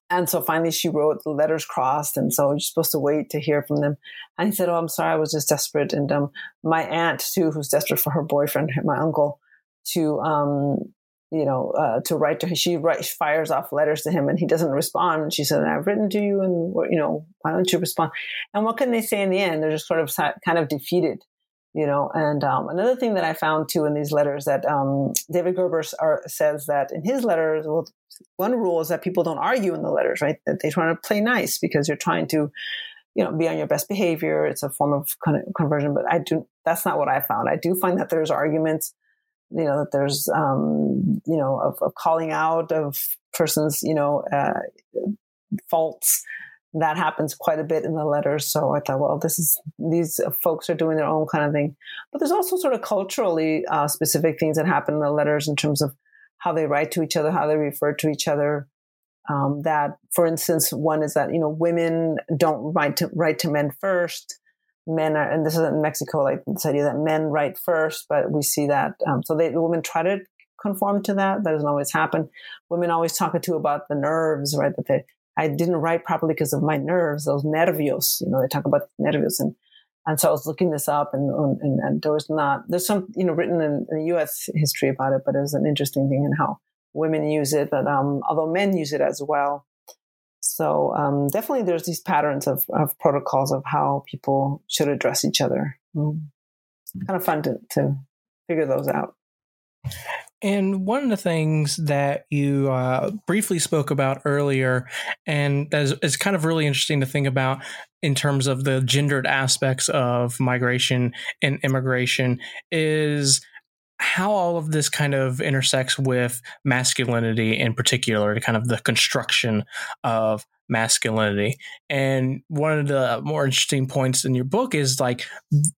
and so finally she wrote the letters crossed. And so you're supposed to wait to hear from them. And he said, Oh, I'm sorry. I was just desperate. And, um, my aunt too, who's desperate for her boyfriend, my uncle, to, um, you know, uh, to write to her. She writes, fires off letters to him and he doesn't respond. She said, I've written to you and, you know, why don't you respond? And what can they say in the end? They're just sort of kind of defeated you know and um, another thing that i found too in these letters that um, david gerber are, says that in his letters well one rule is that people don't argue in the letters right that they try to play nice because you're trying to you know be on your best behavior it's a form of conversion but i do that's not what i found i do find that there's arguments you know that there's um, you know of, of, calling out of persons you know uh, faults that happens quite a bit in the letters. So I thought, well, this is these folks are doing their own kind of thing. But there's also sort of culturally uh, specific things that happen in the letters in terms of how they write to each other, how they refer to each other. Um, that, for instance, one is that you know women don't write to write to men first. Men are, and this is in Mexico, like this idea that men write first, but we see that um, so they women try to conform to that. That doesn't always happen. Women always talk to about the nerves, right? That they I didn't write properly because of my nerves, those nervios. You know, they talk about nervios, and and so I was looking this up, and and, and there was not there's some you know written in, in U.S. history about it, but it was an interesting thing in how women use it, but um, although men use it as well. So um, definitely, there's these patterns of, of protocols of how people should address each other. Mm. Kind of fun to, to figure those out. And one of the things that you uh, briefly spoke about earlier, and is, is kind of really interesting to think about in terms of the gendered aspects of migration and immigration, is how all of this kind of intersects with masculinity in particular, kind of the construction of masculinity. And one of the more interesting points in your book is like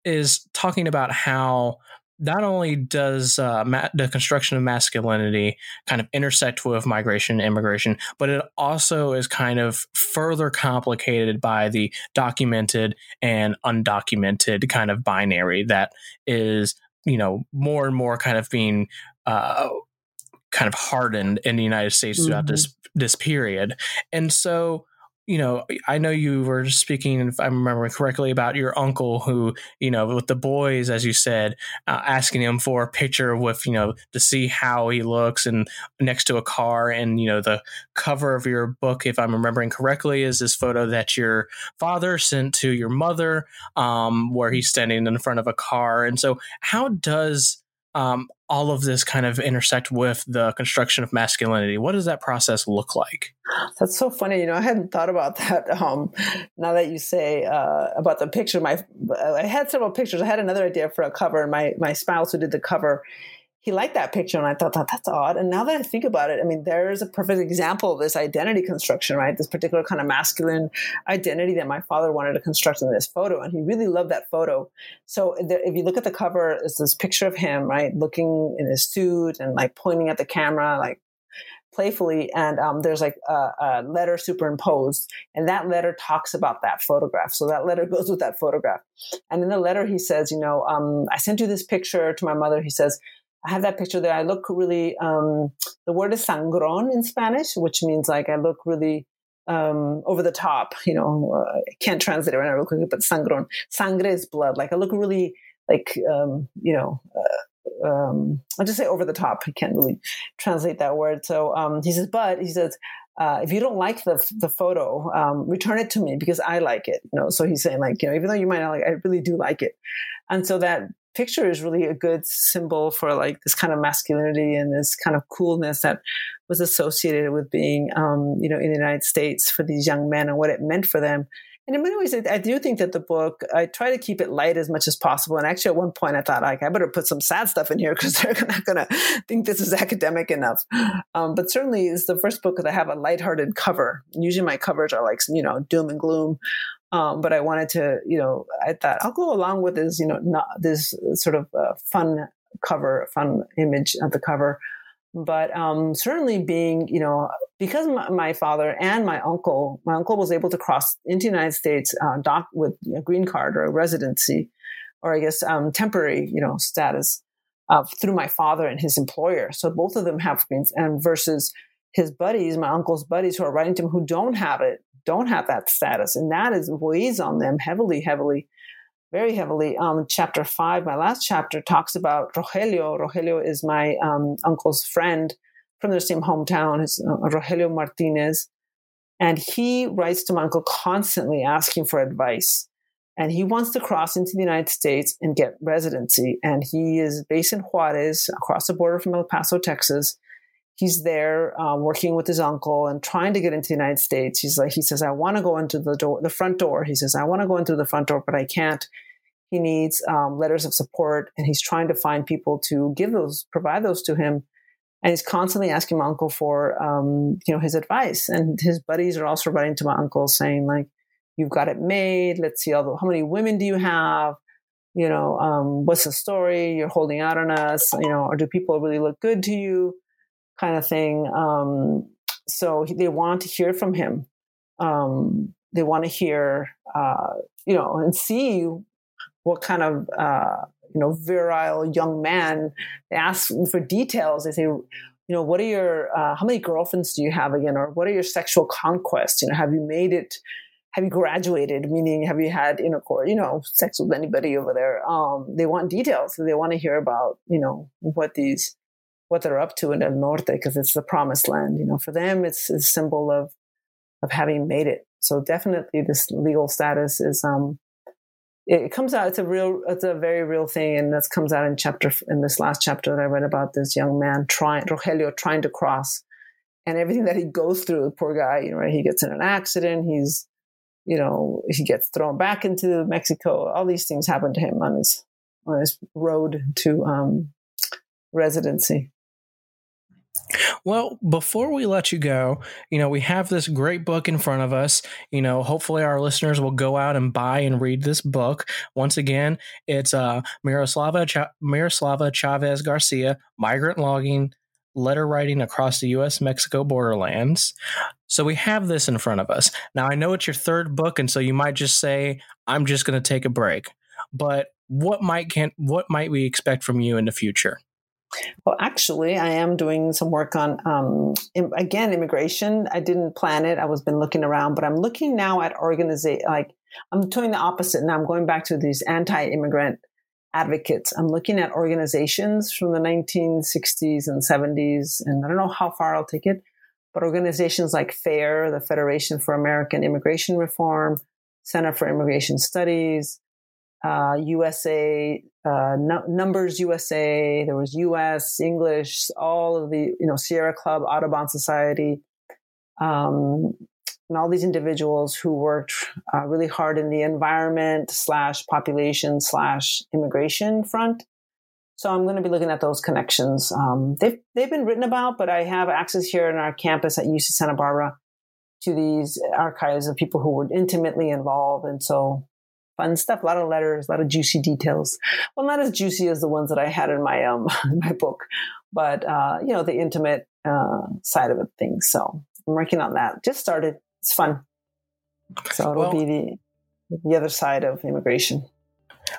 is talking about how not only does uh, ma- the construction of masculinity kind of intersect with migration and immigration, but it also is kind of further complicated by the documented and undocumented kind of binary that is, you know, more and more kind of being uh, kind of hardened in the United States throughout mm-hmm. this this period. And so you know, I know you were speaking, if I'm remembering correctly, about your uncle who, you know, with the boys, as you said, uh, asking him for a picture with, you know, to see how he looks and next to a car. And, you know, the cover of your book, if I'm remembering correctly, is this photo that your father sent to your mother, um, where he's standing in front of a car. And so, how does um, all of this kind of intersect with the construction of masculinity? What does that process look like? That's so funny. You know, I hadn't thought about that. Um, now that you say uh, about the picture, my I had several pictures. I had another idea for a cover, and my my spouse who did the cover he liked that picture and i thought that that's odd. And now that i think about it i mean there's a perfect example of this identity construction right? This particular kind of masculine identity that my father wanted to construct in this photo and he really loved that photo. So if you look at the cover it's this picture of him right looking in his suit and like pointing at the camera like playfully and um, there's like a, a, letter superimposed and that letter talks about that photograph. So that letter goes with that photograph. And in the letter he says you know um, i sent you this picture to my mother. He says I have that picture there. I look really, um, the word is sangron in Spanish, which means like I look really um, over the top. You know, uh, I can't translate it right now real quickly, but sangron. Sangre is blood. Like I look really like, um, you know, uh, um, I'll just say over the top. I can't really translate that word. So um, he says, but he says, uh, if you don't like the the photo, um, return it to me because I like it. You know, so he's saying like, you know, even though you might not like, I really do like it. And so that picture is really a good symbol for like this kind of masculinity and this kind of coolness that was associated with being, um, you know, in the United States for these young men and what it meant for them. And in many ways, I do think that the book, I try to keep it light as much as possible. And actually, at one point, I thought, like, I better put some sad stuff in here because they're not going to think this is academic enough. Um, but certainly, it's the first book that I have a lighthearted cover. Usually, my covers are like, you know, doom and gloom. Um, but I wanted to, you know, I thought I'll go along with this, you know, not this sort of uh, fun cover, fun image of the cover. But um, certainly being, you know, because my, my, father and my uncle, my uncle was able to cross into the United States uh, doc with a green card or a residency, or I guess um, temporary, you know, status uh, through my father and his employer. So both of them have greens, and versus his buddies, my uncle's buddies who are writing to him who don't have it, don't have that status. And that is weighs on them heavily, heavily, very heavily. Um, chapter five, my last chapter, talks about Rogelio. Rogelio is my um, uncle's friend from the same hometown, uh, Rogelio Martinez. And he writes to my uncle constantly asking for advice. and he wants to cross into the United States and get residency. And he is based in Juarez, across the border from El Paso, Texas. He's there uh, working with his uncle and trying to get into the United States. He's like, he says, I want to go into the door, the front door. He says, I want to go into the front door, but I can't. He needs um, letters of support, and he's trying to find people to give those, provide those to him. And he's constantly asking my uncle for, um, you know, his advice. And his buddies are also writing to my uncle saying, like, you've got it made. Let's see all the, how many women do you have? You know, um, what's the story? You're holding out on us, you know, or do people really look good to you? Kind of thing. Um, so they want to hear from him. Um, they want to hear, uh, you know, and see what kind of, uh, you know, virile young man. They ask for details. They say, you know, what are your, uh, how many girlfriends do you have again? Or what are your sexual conquests? You know, have you made it have you graduated? Meaning, have you had intercourse, you know, sex with anybody over there? Um, they want details. They want to hear about, you know, what these, what they're up to in El Norte because it's the promised land. You know, for them, it's a symbol of, of having made it. So definitely, this legal status is, um, it comes out. It's a real, it's a very real thing, and that comes out in chapter in this last chapter that I read about this young man trying, Rogelio trying to cross, and everything that he goes through. Poor guy, you know, right? He gets in an accident. He's you know, he gets thrown back into Mexico. All these things happen to him on his on his road to um, residency. Well, before we let you go, you know, we have this great book in front of us. You know, hopefully our listeners will go out and buy and read this book. Once again, it's uh, Miroslava, Ch- Miroslava Chavez Garcia, Migrant Longing, letter writing across the US Mexico borderlands. So we have this in front of us. Now I know it's your third book and so you might just say I'm just going to take a break. But what might can what might we expect from you in the future? Well, actually, I am doing some work on um, Im- again immigration. I didn't plan it. I was been looking around, but I'm looking now at organization. Like I'm doing the opposite now. I'm going back to these anti-immigrant advocates. I'm looking at organizations from the 1960s and 70s, and I don't know how far I'll take it, but organizations like FAIR, the Federation for American Immigration Reform, Center for Immigration Studies, uh, USA, uh, Numbers USA, there was US, English, all of the, you know, Sierra Club, Audubon Society, um, and all these individuals who worked uh, really hard in the environment slash population slash immigration front. So I'm going to be looking at those connections. Um, they've they've been written about, but I have access here in our campus at UC Santa Barbara to these archives of people who were intimately involved, and so fun stuff. A lot of letters, a lot of juicy details. Well, not as juicy as the ones that I had in my um my book, but uh, you know the intimate uh, side of it things. So I'm working on that. Just started it's fun. So it'll well, be the the other side of immigration.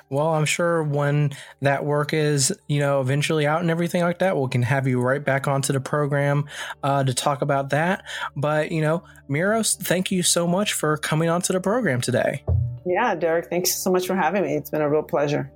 Well, I'm sure when that work is, you know, eventually out and everything like that, we can have you right back onto the program uh, to talk about that. But, you know, Miros, thank you so much for coming onto the program today. Yeah, Derek, thanks so much for having me. It's been a real pleasure.